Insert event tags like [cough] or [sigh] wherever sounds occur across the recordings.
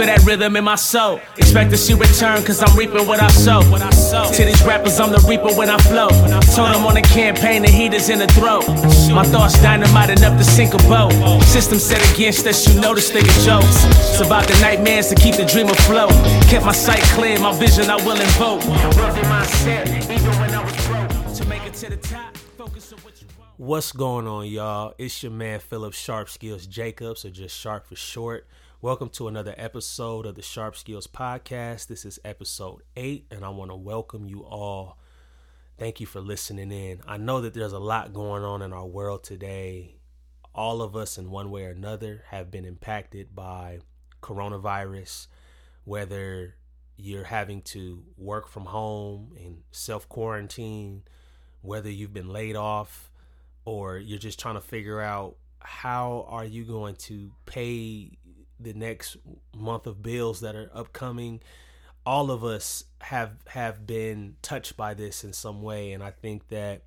feel that rhythm in my soul. Expect to see return, cause I'm reaping what I sow. What I sow. To these rappers, I'm the reaper when I flow. Told them on the campaign, the heat is in the throat. My thoughts dynamite enough to sink a boat. System set against us, you know this nigga jokes. It's about the nightmares to keep the dream afloat. Kept my sight clear, my vision I will invoke. Wealthy mindset, even when I was broke. To make it to the top, What's going on, y'all? It's your man Philip Sharp Skills Jacobs, or just Sharp for short. Welcome to another episode of the Sharp Skills Podcast. This is episode eight, and I want to welcome you all. Thank you for listening in. I know that there's a lot going on in our world today. All of us, in one way or another, have been impacted by coronavirus, whether you're having to work from home and self quarantine, whether you've been laid off, or you're just trying to figure out how are you going to pay the next month of bills that are upcoming. All of us have have been touched by this in some way and i think that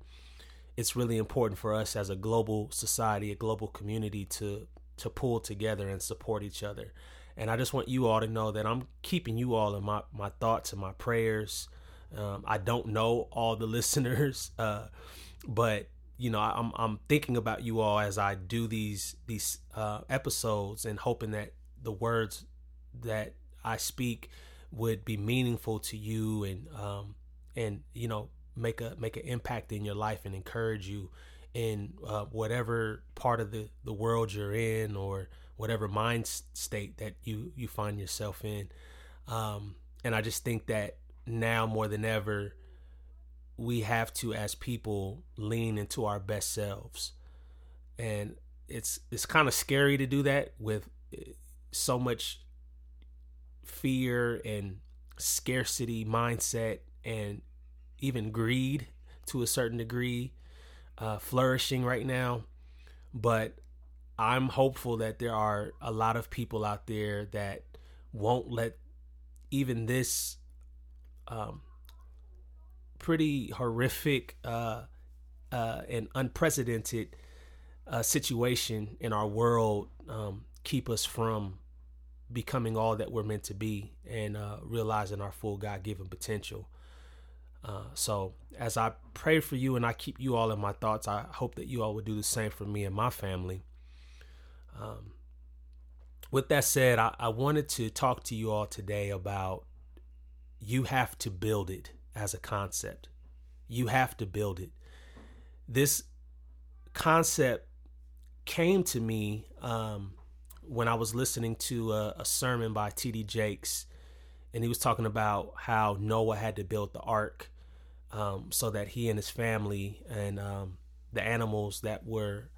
it's really important for us as a global society a global community to to pull together and support each other. And i just want you all to know that i'm keeping you all in my my thoughts and my prayers. Um, i don't know all the [laughs] listeners uh, but you know I'm I'm thinking about you all as I do these these uh, episodes and hoping that the words that I speak would be meaningful to you and um and you know make a make an impact in your life and encourage you in uh, whatever part of the the world you're in or whatever mind state that you you find yourself in. Um and I just think that now more than ever we have to as people lean into our best selves and it's it's kind of scary to do that with so much fear and scarcity mindset and even greed to a certain degree uh, flourishing right now. But I'm hopeful that there are a lot of people out there that won't let even this um, pretty horrific uh, uh, and unprecedented uh, situation in our world um, keep us from becoming all that we're meant to be and uh, realizing our full God given potential. Uh, so, as I pray for you and I keep you all in my thoughts, I hope that you all would do the same for me and my family. Um, with that said, I, I wanted to talk to you all today about you have to build it as a concept. You have to build it. This concept came to me um, when I was listening to a, a sermon by T.D. Jakes, and he was talking about how Noah had to build the ark um, so that he and his family and um, the animals that were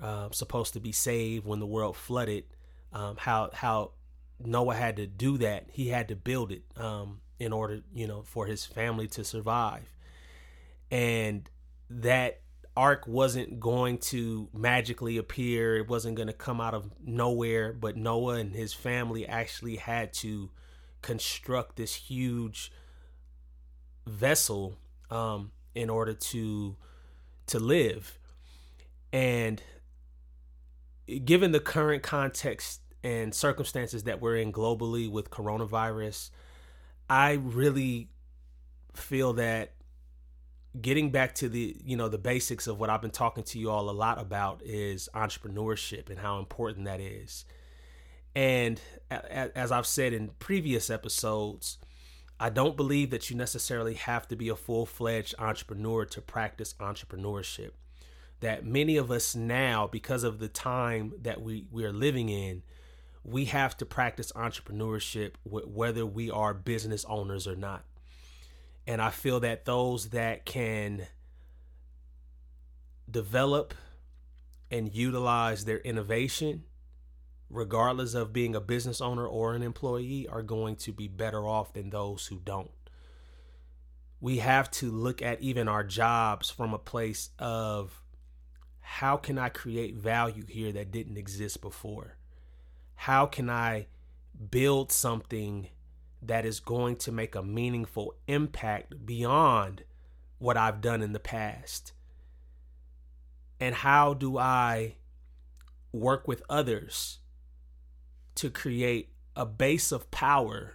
uh, supposed to be saved when the world flooded, um, how how Noah had to do that. He had to build it um, in order, you know, for his family to survive, and that ark wasn't going to magically appear. It wasn't going to come out of nowhere but noah and his family actually had to construct this huge vessel um, in order to to live. And given the current context and circumstances that we're in globally with coronavirus i really feel that getting back to the you know the basics of what I've been talking to you all a lot about is entrepreneurship and how important that is. And as I've said in previous episodes, I don't believe that you necessarily have to be a full-fledged entrepreneur to practice entrepreneurship. That many of us now because of the time that we we are living in, we have to practice entrepreneurship whether we are business owners or not and I feel that those that can develop and utilize their innovation, regardless of being a business owner or an employee, are going to be better off than those who don't. We have to look at even our jobs from a place of how can I create value here that didn't exist before? How can I build something that is going to make a meaningful impact beyond what I've done in the past. and how do I work with others to create a base of power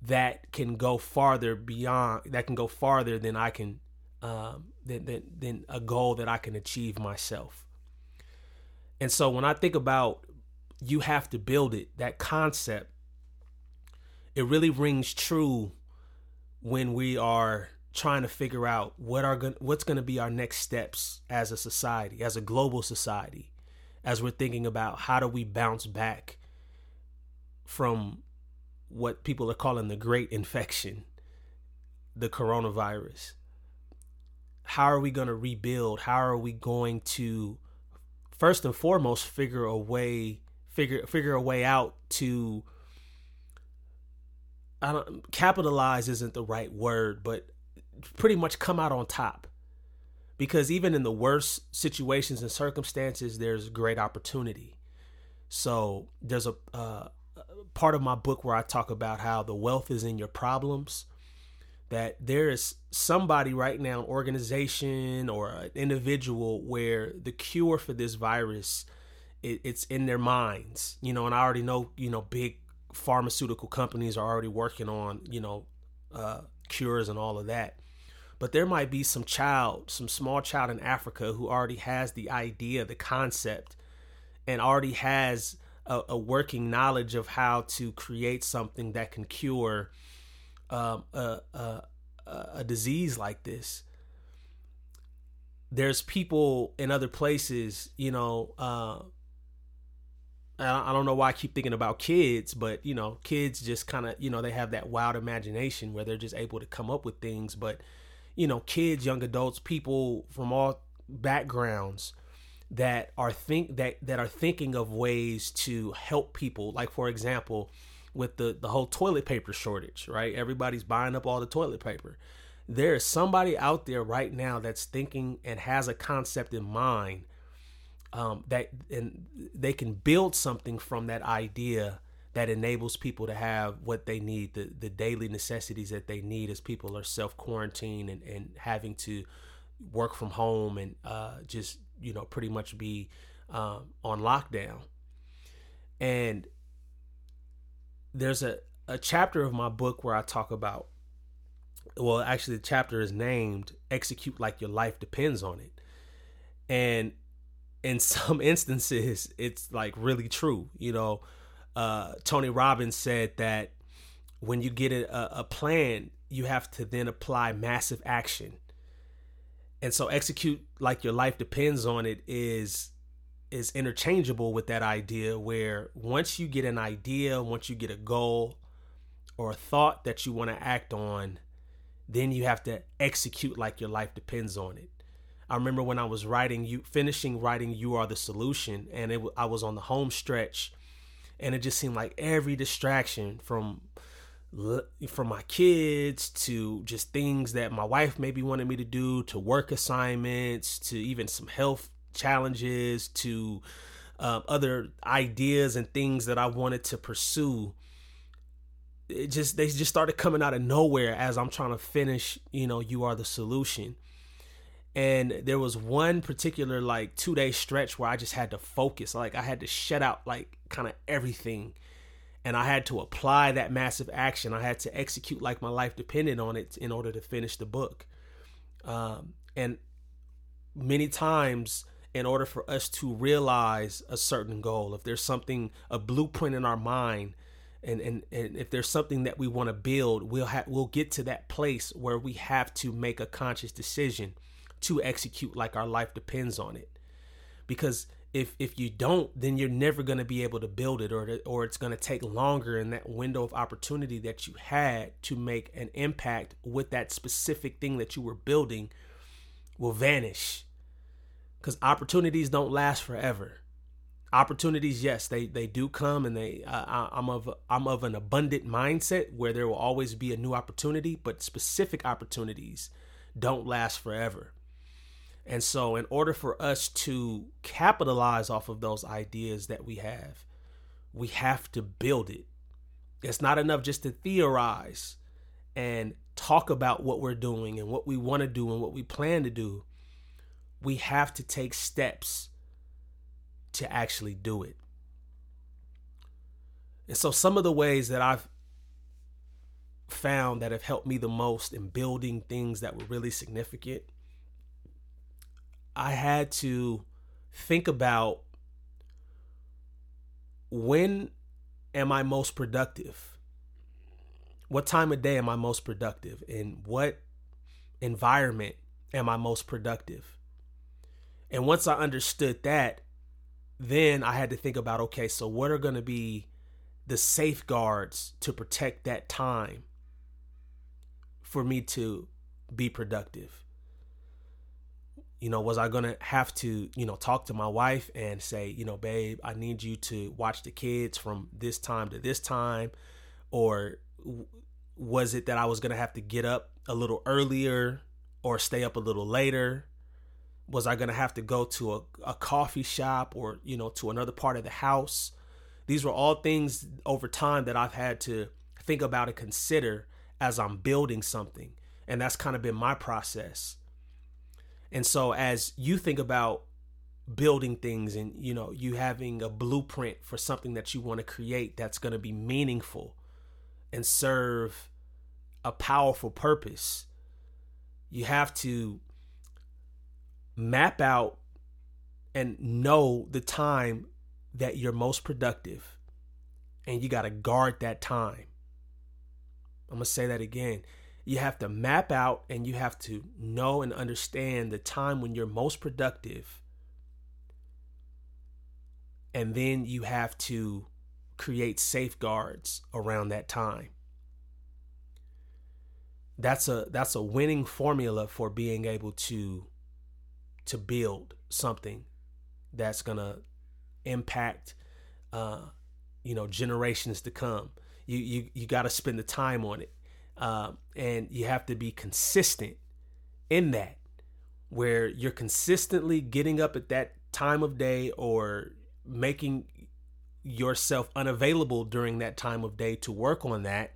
that can go farther beyond that can go farther than I can um, than, than than a goal that I can achieve myself. And so when I think about you have to build it, that concept, it really rings true when we are trying to figure out what are going what's going to be our next steps as a society, as a global society, as we're thinking about how do we bounce back from what people are calling the great infection, the coronavirus. How are we going to rebuild? How are we going to first and foremost figure a way figure figure a way out to I don't capitalize isn't the right word, but pretty much come out on top. Because even in the worst situations and circumstances, there's great opportunity. So there's a uh, part of my book where I talk about how the wealth is in your problems. That there is somebody right now, an organization or an individual, where the cure for this virus, it, it's in their minds. You know, and I already know, you know, big pharmaceutical companies are already working on, you know, uh, cures and all of that. But there might be some child, some small child in Africa who already has the idea, the concept, and already has a, a working knowledge of how to create something that can cure um, a, a, a disease like this. There's people in other places, you know, uh, I don't know why I keep thinking about kids, but you know, kids just kind of, you know, they have that wild imagination where they're just able to come up with things. But, you know, kids, young adults, people from all backgrounds that are think that that are thinking of ways to help people. Like for example, with the the whole toilet paper shortage, right? Everybody's buying up all the toilet paper. There is somebody out there right now that's thinking and has a concept in mind um, that and they can build something from that idea that enables people to have what they need the, the daily necessities that they need as people are self quarantined and, and having to work from home and uh, just you know pretty much be um, on lockdown. And there's a, a chapter of my book where i talk about well actually the chapter is named execute like your life depends on it. And in some [laughs] instances it's like really true you know? Uh, tony robbins said that when you get a, a plan you have to then apply massive action. And so execute like your life depends on it is is interchangeable with that idea where once you get an idea once you get a goal or a thought that you want to act on then you have to execute like your life depends on it I remember when I was writing you finishing writing you are the solution and it I was on the home stretch and it just seemed like every distraction from from my kids to just things that my wife maybe wanted me to do to work assignments to even some health challenges to um, other ideas and things that I wanted to pursue it just they just started coming out of nowhere as I'm trying to finish you know you are the solution and there was one particular like two day stretch where I just had to focus. Like I had to shut out like kind of everything. And I had to apply that massive action. I had to execute like my life depended on it in order to finish the book. Um, and many times, in order for us to realize a certain goal, if there's something, a blueprint in our mind, and, and, and if there's something that we want to build, we'll have we'll get to that place where we have to make a conscious decision to execute like our life depends on it. Because if if you don't, then you're never going to be able to build it, or or it's going to take longer in that window of opportunity that you had to make an impact with that specific thing that you were building will vanish. Because opportunities don't last forever. Opportunities, yes, they they do come, and they uh, I'm of I'm of an abundant mindset where there will always be a new opportunity, but specific opportunities don't last forever. And so, in order for us to capitalize off of those ideas that we have, we have to build it. It's not enough just to theorize and talk about what we're doing and what we want to do and what we plan to do. we have to take steps to actually do it. And so, some of the ways that I've found that have helped me the most in building things that were really significant, I had to think about when am I most productive? What time of day am I most productive? In what environment am I most productive? And once I understood that, then I had to think about okay, so what are going to be the safeguards to protect that time for me to be productive? You know, was I to have to, you know, talk to my wife and say, you know, babe, I need you to watch the kids from this time to this time? Or was it that I was to have to get up a little earlier or stay up a little later? Was I to have to go to a, a coffee shop or, you know, to another part of the house? These were all things over time that I've had to think about and consider as I'm building something. And that's kind of been my process. And so as you think about building things and you know you having a blueprint for something that you want to create that's going to be meaningful and serve a powerful purpose you have to map out and know the time that you're most productive and you got to guard that time. I'm going to say that again. You have to map out and you have to know and understand the time when you're most productive. And then you have to create safeguards around that time. That's a that's a winning formula for being able to to build something that's to impact uh, you know generations to come you you, you got to spend the time on it uh, and you have to be consistent in that where you're consistently getting up at that time of day or making yourself unavailable during that time of day to work on that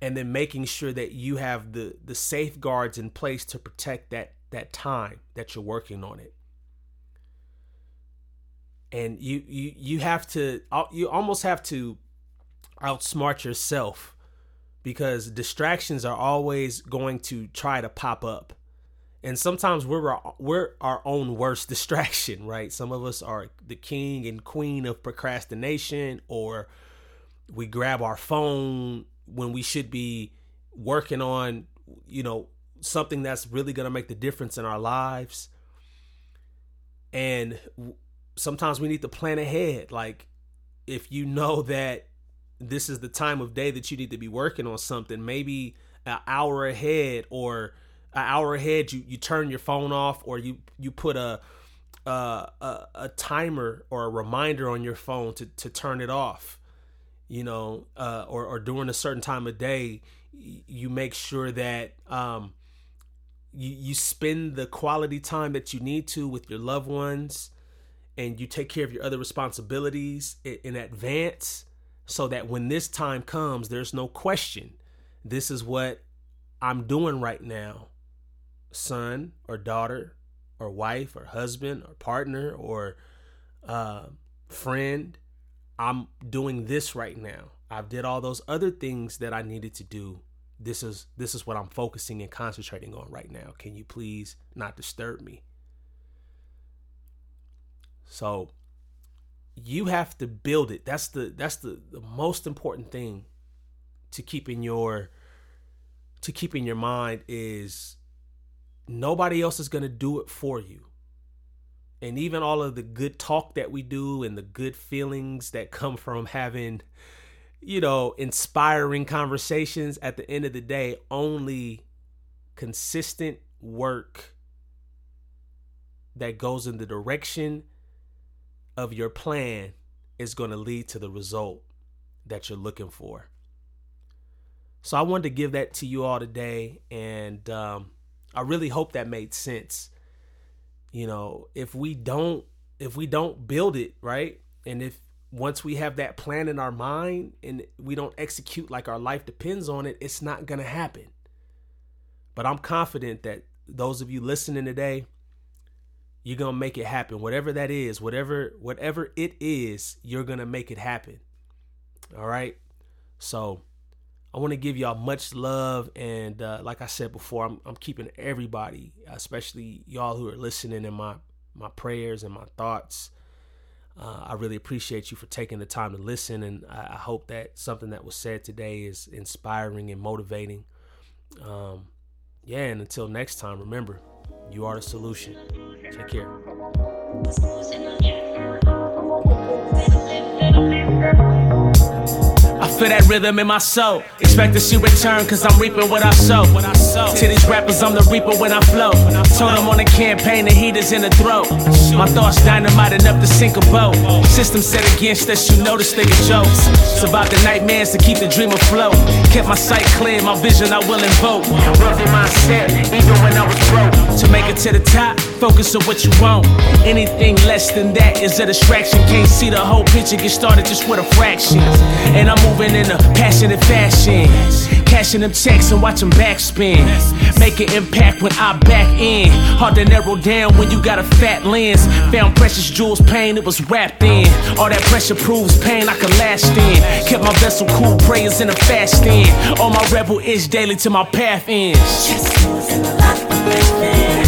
and then making sure that you have the the safeguards in place to protect that that time that you're working on it. And you you you have to you almost have to outsmart yourself because distractions are always going to try to pop up. And sometimes we're our, we're our own worst [laughs] distraction right? Some of us are the king and queen of procrastination or we grab our phone when we should be working on you know something that's really going to make the difference in our lives. And sometimes we need to plan ahead. Like if you know that this is the time of day that you need to be working on something, maybe an hour ahead or an hour ahead you, you turn your phone off or you you put a a, a timer or a reminder on your phone to, to turn it off you know uh, or, or during a certain time of day you make sure that um, you, you spend the quality time that you need to with your loved ones and you take care of your other responsibilities in advance so that when this time comes, there's no question. This is what I'm doing right now, son or daughter or wife or husband or partner or uh, friend. I'm doing this right now. I've did all those other things that I needed to do. This is this is what I'm focusing and concentrating on right now. Can you please not disturb me? So you have to build it. That's the that's the, the most important thing to keep in your to keep in your mind is nobody else is going to do it for you. And even all of the good talk that we do and the good feelings that come [laughs] from having you know, inspiring conversations at the end of the day, only consistent work that goes in the direction of your plan is going to lead to the result that you're looking for. So I wanted to give that to you all today, and um, I really hope that made sense. You know, if we don't, if we don't build it right, and if once we have that plan in our mind and we don't execute like our life depends on it, it's not gonna happen. But I'm confident that those of you listening today, you're gonna make it happen. Whatever that is, whatever whatever it is, you're gonna make it happen. All right. So I want to give y'all much love, and uh, like I said before, I'm, I'm keeping everybody, especially y'all who are listening, in my my prayers and my thoughts. Uh, I really appreciate you for taking the time to listen, and I, I, hope that something that was said today is inspiring and motivating. Um, yeah, and until next time, remember, you are the solution. Take care. Feel that rhythm in my soul. Expect to see return, cause I'm reaping what I sow. To these rappers, I'm the reaper when I flow. Told them on the campaign, the heat is in the throat. My thoughts dynamite enough to sink a boat. System set against us, you know this thing is jokes. About the nightmares to keep the dream afloat. Kept my sight clear, my vision I will invoke. Wealthy mindset, even when I was broke. To make it to the top, focus on what you want. Anything less than that is a distraction. Can't see the whole picture, get started just with a fraction. And I'm moving in a passionate fashion. Cashing them checks and watching backspin. Make an impact when I back in. Hard to narrow down when you got a fat lens. Found precious jewels, pain it was wrapped in. All that pressure proves pain I can last in. Kept my vessel cool, prayers in a fast in. All my rebel is daily till my path ends. Just losing the life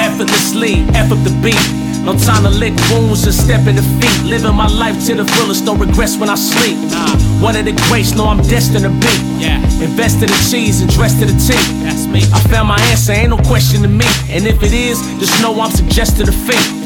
Effortlessly, F up the beat. No time to lick wounds, just step in the feet. Living my life to the fullest, no regrets when I sleep. Nah. One of the greats, know I'm destined to be. Yeah. Invested in cheese and dressed to the T. That's me. I found my answer, ain't no question to me. And if it is, just know I'm suggested to fate.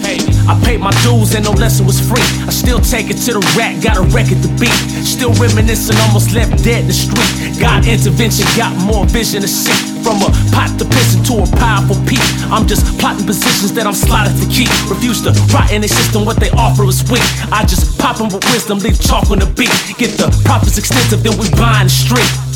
I paid my dues and no lesson was free. I still take it to the rack, got a record to beat. Still reminiscing, almost left dead in the street. God intervention, got more vision to see. From a pot to piston to a powerful peak. I'm just plotting positions that I'm slotted to keep. Refuse to rot in a system, what they offer is weak. I just pop them with wisdom, leave chalk on the beat. Get the profits extensive, then we buy in the street.